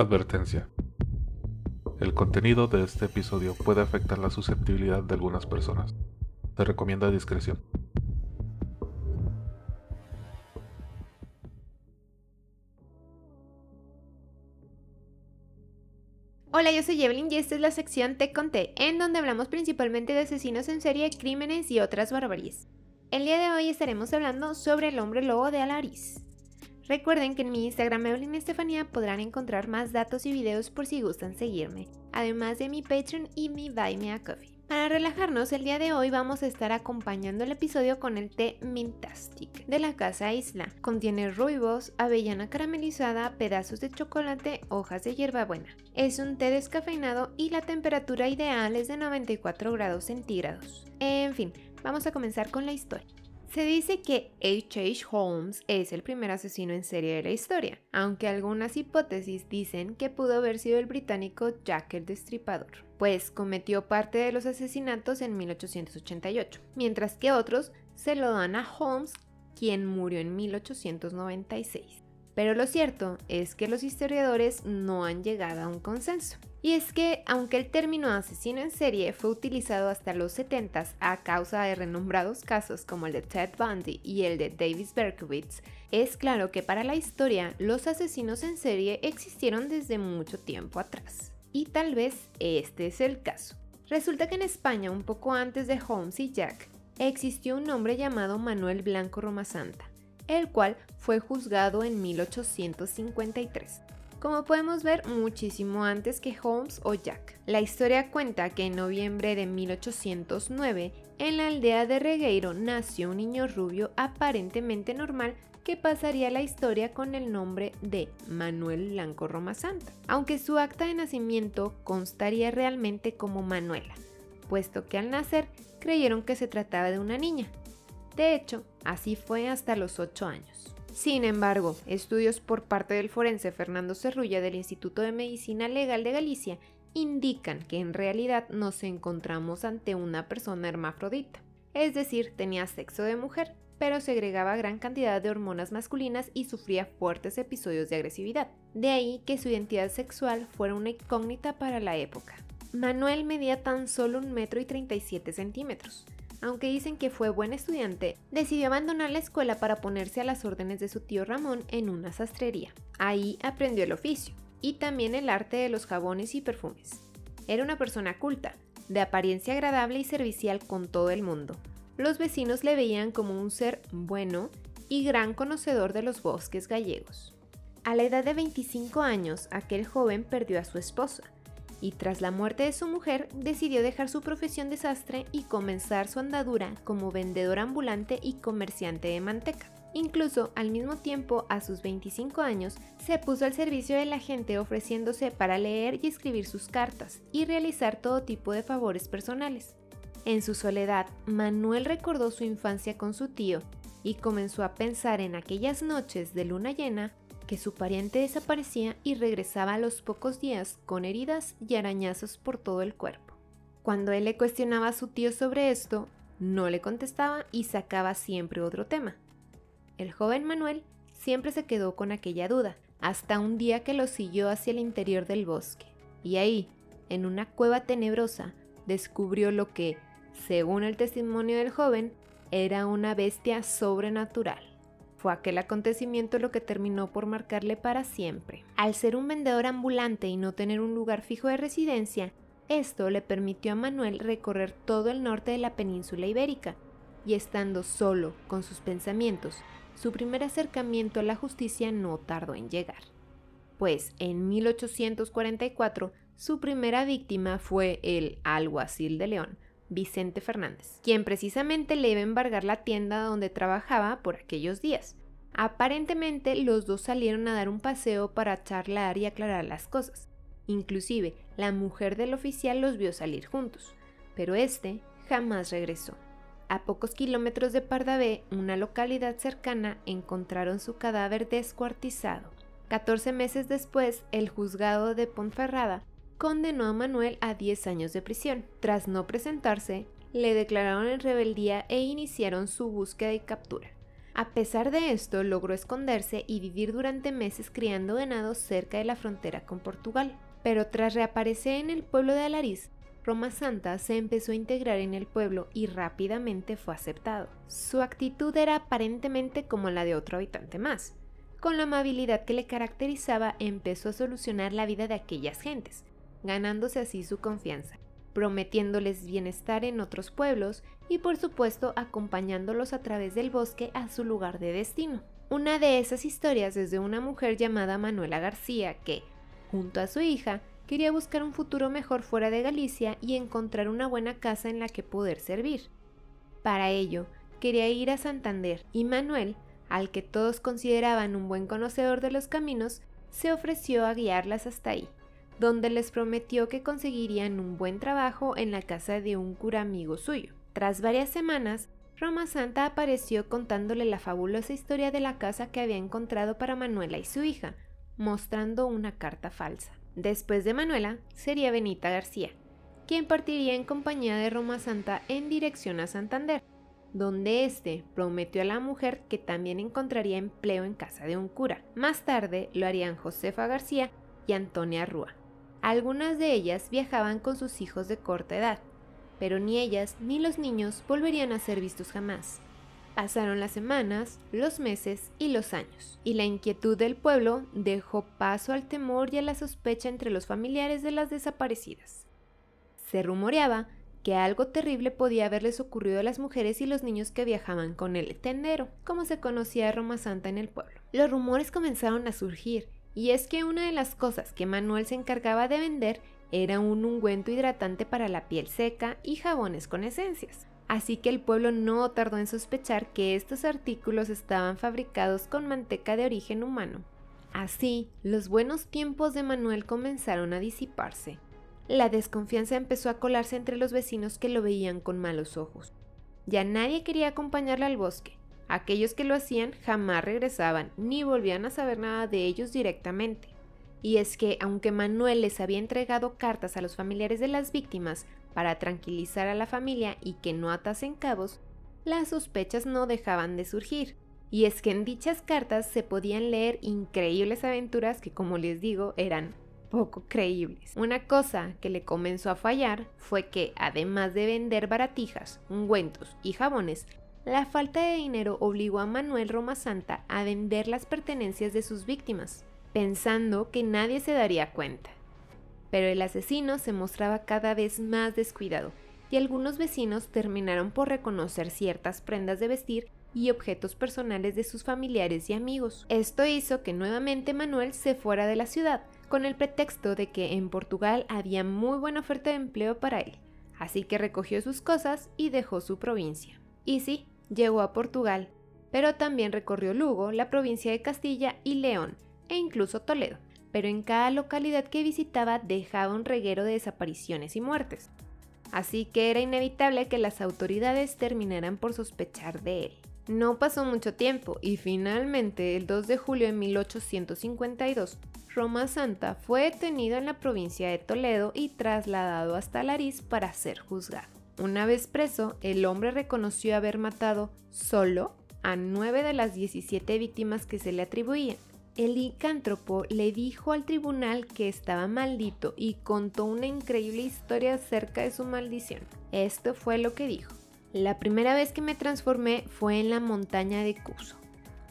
Advertencia. El contenido de este episodio puede afectar la susceptibilidad de algunas personas. Se recomienda discreción. Hola, yo soy Evelyn y esta es la sección Te Conté, en donde hablamos principalmente de asesinos en serie, crímenes y otras barbaries. El día de hoy estaremos hablando sobre el hombre lobo de Alaris. Recuerden que en mi Instagram Evelyn Estefanía podrán encontrar más datos y videos por si gustan seguirme, además de mi Patreon y mi Buy Me a Coffee. Para relajarnos, el día de hoy vamos a estar acompañando el episodio con el té Mintastic de la Casa Isla. Contiene ruibos, avellana caramelizada, pedazos de chocolate, hojas de hierbabuena. Es un té descafeinado y la temperatura ideal es de 94 grados centígrados. En fin, vamos a comenzar con la historia. Se dice que H.H. Holmes es el primer asesino en serie de la historia, aunque algunas hipótesis dicen que pudo haber sido el británico Jack el Destripador, pues cometió parte de los asesinatos en 1888, mientras que otros se lo dan a Holmes, quien murió en 1896. Pero lo cierto es que los historiadores no han llegado a un consenso. Y es que, aunque el término asesino en serie fue utilizado hasta los 70 a causa de renombrados casos como el de Ted Bundy y el de Davis Berkowitz, es claro que para la historia los asesinos en serie existieron desde mucho tiempo atrás. Y tal vez este es el caso. Resulta que en España, un poco antes de Holmes y Jack, existió un hombre llamado Manuel Blanco Romasanta, el cual fue juzgado en 1853 como podemos ver muchísimo antes que Holmes o Jack. La historia cuenta que en noviembre de 1809, en la aldea de Regueiro nació un niño rubio aparentemente normal que pasaría la historia con el nombre de Manuel Blanco Roma Santa, aunque su acta de nacimiento constaría realmente como Manuela, puesto que al nacer creyeron que se trataba de una niña. De hecho, así fue hasta los 8 años. Sin embargo, estudios por parte del forense Fernando Cerrulla del Instituto de Medicina Legal de Galicia indican que en realidad nos encontramos ante una persona hermafrodita, es decir, tenía sexo de mujer, pero segregaba gran cantidad de hormonas masculinas y sufría fuertes episodios de agresividad. De ahí que su identidad sexual fuera una incógnita para la época. Manuel medía tan solo un metro y 37 centímetros, aunque dicen que fue buen estudiante, decidió abandonar la escuela para ponerse a las órdenes de su tío Ramón en una sastrería. Ahí aprendió el oficio y también el arte de los jabones y perfumes. Era una persona culta, de apariencia agradable y servicial con todo el mundo. Los vecinos le veían como un ser bueno y gran conocedor de los bosques gallegos. A la edad de 25 años, aquel joven perdió a su esposa, y tras la muerte de su mujer decidió dejar su profesión de sastre y comenzar su andadura como vendedor ambulante y comerciante de manteca. Incluso al mismo tiempo, a sus 25 años, se puso al servicio de la gente ofreciéndose para leer y escribir sus cartas y realizar todo tipo de favores personales. En su soledad, Manuel recordó su infancia con su tío y comenzó a pensar en aquellas noches de luna llena que su pariente desaparecía y regresaba a los pocos días con heridas y arañazos por todo el cuerpo. Cuando él le cuestionaba a su tío sobre esto, no le contestaba y sacaba siempre otro tema. El joven Manuel siempre se quedó con aquella duda, hasta un día que lo siguió hacia el interior del bosque, y ahí, en una cueva tenebrosa, descubrió lo que, según el testimonio del joven, era una bestia sobrenatural. Fue aquel acontecimiento lo que terminó por marcarle para siempre. Al ser un vendedor ambulante y no tener un lugar fijo de residencia, esto le permitió a Manuel recorrer todo el norte de la península ibérica, y estando solo con sus pensamientos, su primer acercamiento a la justicia no tardó en llegar. Pues en 1844 su primera víctima fue el alguacil de León, Vicente Fernández, quien precisamente le iba a embargar la tienda donde trabajaba por aquellos días. Aparentemente los dos salieron a dar un paseo para charlar y aclarar las cosas. Inclusive la mujer del oficial los vio salir juntos, pero este jamás regresó. A pocos kilómetros de Pardavé, una localidad cercana, encontraron su cadáver descuartizado. 14 meses después, el juzgado de Ponferrada condenó a Manuel a 10 años de prisión. Tras no presentarse, le declararon en rebeldía e iniciaron su búsqueda y captura. A pesar de esto, logró esconderse y vivir durante meses criando ganado cerca de la frontera con Portugal. Pero tras reaparecer en el pueblo de Alariz, Roma Santa se empezó a integrar en el pueblo y rápidamente fue aceptado. Su actitud era aparentemente como la de otro habitante más. Con la amabilidad que le caracterizaba, empezó a solucionar la vida de aquellas gentes, ganándose así su confianza, prometiéndoles bienestar en otros pueblos y por supuesto acompañándolos a través del bosque a su lugar de destino. Una de esas historias es de una mujer llamada Manuela García que, junto a su hija, quería buscar un futuro mejor fuera de Galicia y encontrar una buena casa en la que poder servir. Para ello, quería ir a Santander y Manuel, al que todos consideraban un buen conocedor de los caminos, se ofreció a guiarlas hasta ahí donde les prometió que conseguirían un buen trabajo en la casa de un cura amigo suyo. Tras varias semanas, Roma Santa apareció contándole la fabulosa historia de la casa que había encontrado para Manuela y su hija, mostrando una carta falsa. Después de Manuela, sería Benita García, quien partiría en compañía de Roma Santa en dirección a Santander, donde éste prometió a la mujer que también encontraría empleo en casa de un cura. Más tarde lo harían Josefa García y Antonia Rúa. Algunas de ellas viajaban con sus hijos de corta edad, pero ni ellas ni los niños volverían a ser vistos jamás. Pasaron las semanas, los meses y los años, y la inquietud del pueblo dejó paso al temor y a la sospecha entre los familiares de las desaparecidas. Se rumoreaba que algo terrible podía haberles ocurrido a las mujeres y los niños que viajaban con el tendero, como se conocía a Roma Santa en el pueblo. Los rumores comenzaron a surgir y es que una de las cosas que Manuel se encargaba de vender era un ungüento hidratante para la piel seca y jabones con esencias. Así que el pueblo no tardó en sospechar que estos artículos estaban fabricados con manteca de origen humano. Así, los buenos tiempos de Manuel comenzaron a disiparse. La desconfianza empezó a colarse entre los vecinos que lo veían con malos ojos. Ya nadie quería acompañarle al bosque, Aquellos que lo hacían jamás regresaban ni volvían a saber nada de ellos directamente. Y es que, aunque Manuel les había entregado cartas a los familiares de las víctimas para tranquilizar a la familia y que no atasen cabos, las sospechas no dejaban de surgir. Y es que en dichas cartas se podían leer increíbles aventuras que, como les digo, eran poco creíbles. Una cosa que le comenzó a fallar fue que, además de vender baratijas, ungüentos y jabones, la falta de dinero obligó a Manuel Roma Santa a vender las pertenencias de sus víctimas, pensando que nadie se daría cuenta. Pero el asesino se mostraba cada vez más descuidado y algunos vecinos terminaron por reconocer ciertas prendas de vestir y objetos personales de sus familiares y amigos. Esto hizo que nuevamente Manuel se fuera de la ciudad, con el pretexto de que en Portugal había muy buena oferta de empleo para él, así que recogió sus cosas y dejó su provincia. Y sí, llegó a Portugal, pero también recorrió Lugo, la provincia de Castilla y León, e incluso Toledo, pero en cada localidad que visitaba dejaba un reguero de desapariciones y muertes. Así que era inevitable que las autoridades terminaran por sospechar de él. No pasó mucho tiempo y finalmente el 2 de julio de 1852, Roma Santa fue detenido en la provincia de Toledo y trasladado hasta Lariz para ser juzgado. Una vez preso, el hombre reconoció haber matado solo a nueve de las 17 víctimas que se le atribuían. El licántropo le dijo al tribunal que estaba maldito y contó una increíble historia acerca de su maldición. Esto fue lo que dijo. La primera vez que me transformé fue en la montaña de Cuso.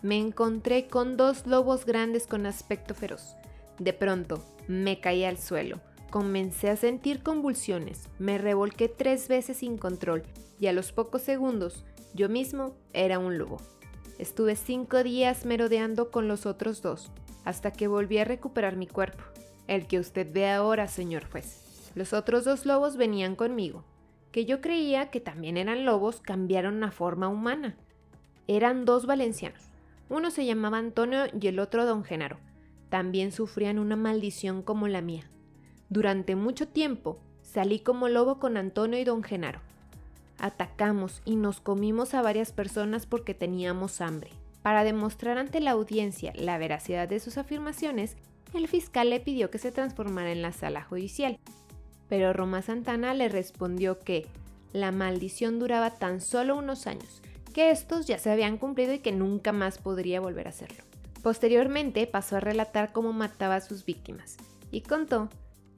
Me encontré con dos lobos grandes con aspecto feroz. De pronto, me caí al suelo. Comencé a sentir convulsiones, me revolqué tres veces sin control y a los pocos segundos yo mismo era un lobo. Estuve cinco días merodeando con los otros dos, hasta que volví a recuperar mi cuerpo, el que usted ve ahora, señor juez. Los otros dos lobos venían conmigo, que yo creía que también eran lobos, cambiaron a forma humana. Eran dos valencianos, uno se llamaba Antonio y el otro don Genaro. También sufrían una maldición como la mía. Durante mucho tiempo salí como lobo con Antonio y don Genaro. Atacamos y nos comimos a varias personas porque teníamos hambre. Para demostrar ante la audiencia la veracidad de sus afirmaciones, el fiscal le pidió que se transformara en la sala judicial. Pero Roma Santana le respondió que la maldición duraba tan solo unos años, que estos ya se habían cumplido y que nunca más podría volver a hacerlo. Posteriormente pasó a relatar cómo mataba a sus víctimas y contó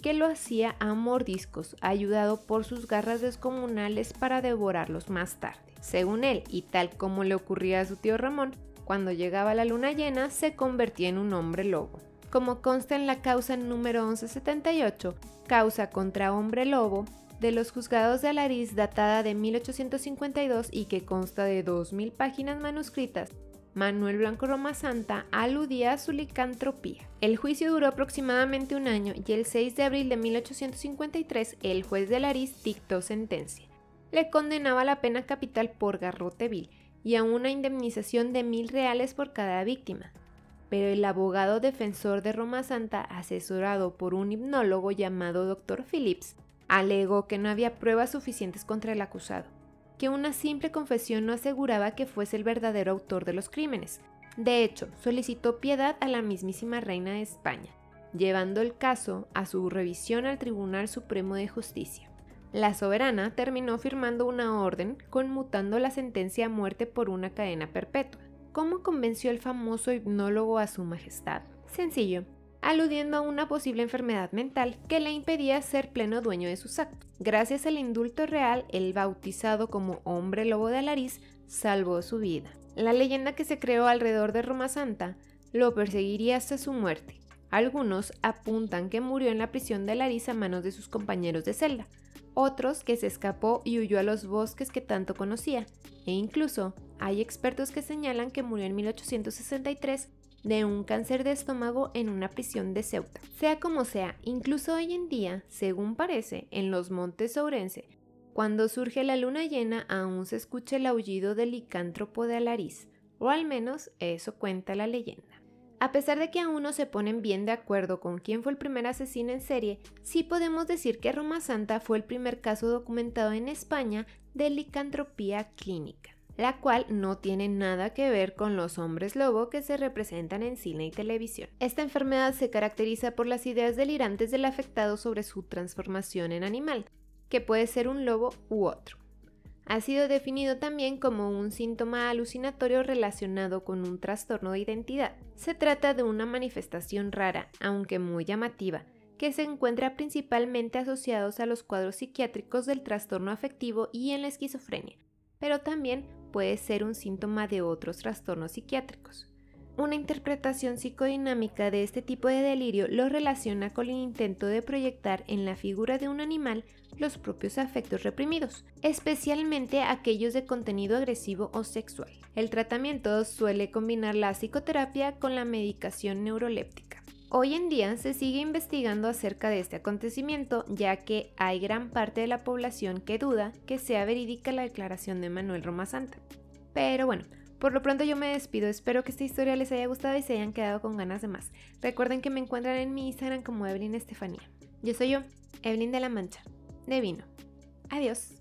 que lo hacía a mordiscos, ayudado por sus garras descomunales para devorarlos más tarde. Según él, y tal como le ocurría a su tío Ramón, cuando llegaba la luna llena se convertía en un hombre lobo. Como consta en la causa número 1178, causa contra hombre lobo, de los juzgados de Alariz datada de 1852 y que consta de 2.000 páginas manuscritas, Manuel Blanco Roma Santa aludía a su licantropía. El juicio duró aproximadamente un año y el 6 de abril de 1853 el juez de Lariz dictó sentencia. Le condenaba a la pena capital por garrote vil y a una indemnización de mil reales por cada víctima. Pero el abogado defensor de Roma Santa, asesorado por un hipnólogo llamado Dr. Phillips, alegó que no había pruebas suficientes contra el acusado que una simple confesión no aseguraba que fuese el verdadero autor de los crímenes. De hecho, solicitó piedad a la mismísima reina de España, llevando el caso a su revisión al Tribunal Supremo de Justicia. La soberana terminó firmando una orden conmutando la sentencia a muerte por una cadena perpetua. ¿Cómo convenció el famoso hipnólogo a su majestad? Sencillo, aludiendo a una posible enfermedad mental que le impedía ser pleno dueño de sus actos. Gracias al indulto real, el bautizado como hombre lobo de Alariz salvó su vida. La leyenda que se creó alrededor de Roma Santa lo perseguiría hasta su muerte. Algunos apuntan que murió en la prisión de Alariz a manos de sus compañeros de celda, otros que se escapó y huyó a los bosques que tanto conocía, e incluso hay expertos que señalan que murió en 1863 de un cáncer de estómago en una prisión de Ceuta. Sea como sea, incluso hoy en día, según parece, en los montes Ourense, cuando surge la luna llena aún se escucha el aullido del licántropo de Alariz, o al menos eso cuenta la leyenda. A pesar de que aún no se ponen bien de acuerdo con quién fue el primer asesino en serie, sí podemos decir que Roma Santa fue el primer caso documentado en España de licantropía clínica la cual no tiene nada que ver con los hombres lobo que se representan en cine y televisión. Esta enfermedad se caracteriza por las ideas delirantes del afectado sobre su transformación en animal, que puede ser un lobo u otro. Ha sido definido también como un síntoma alucinatorio relacionado con un trastorno de identidad. Se trata de una manifestación rara, aunque muy llamativa, que se encuentra principalmente asociados a los cuadros psiquiátricos del trastorno afectivo y en la esquizofrenia, pero también puede ser un síntoma de otros trastornos psiquiátricos. Una interpretación psicodinámica de este tipo de delirio lo relaciona con el intento de proyectar en la figura de un animal los propios afectos reprimidos, especialmente aquellos de contenido agresivo o sexual. El tratamiento suele combinar la psicoterapia con la medicación neuroléptica. Hoy en día se sigue investigando acerca de este acontecimiento, ya que hay gran parte de la población que duda que sea verídica la declaración de Manuel Roma Santa. Pero bueno, por lo pronto yo me despido, espero que esta historia les haya gustado y se hayan quedado con ganas de más. Recuerden que me encuentran en mi Instagram como Evelyn Estefanía. Yo soy yo, Evelyn de la Mancha, de vino. Adiós.